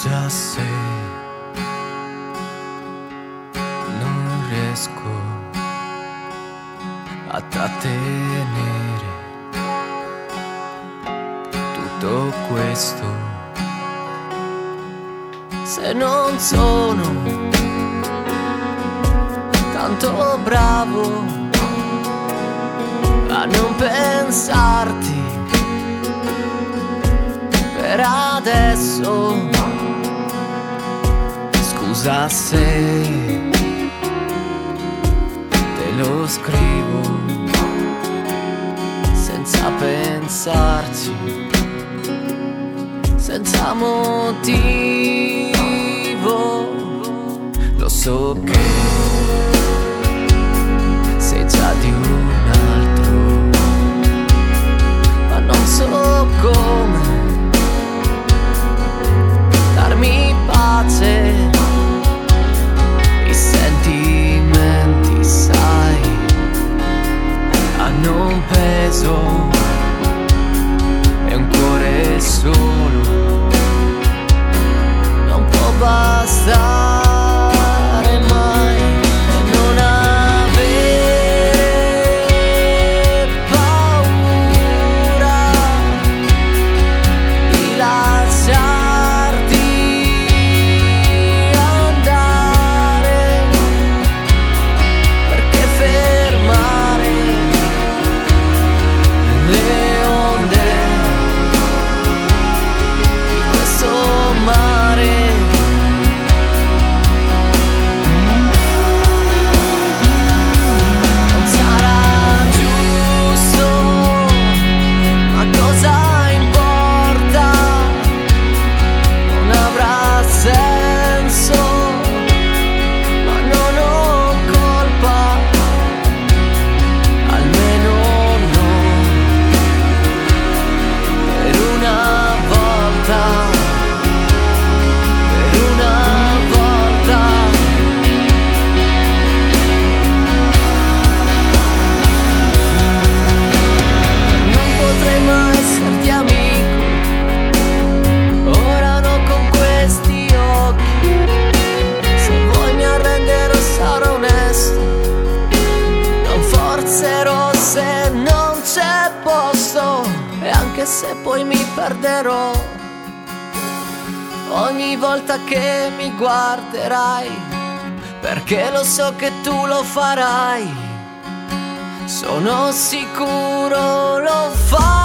Scusa se non riesco a trattenere tutto questo. Se non sono tanto bravo a non pensarti per adesso. Scusa se te lo scrivo senza pensarci, senza motivo. Lo so che sei già di un forzerò se non c'è posto e anche se poi mi perderò. Ogni volta che mi guarderai perché lo so che tu lo farai sono sicuro lo farai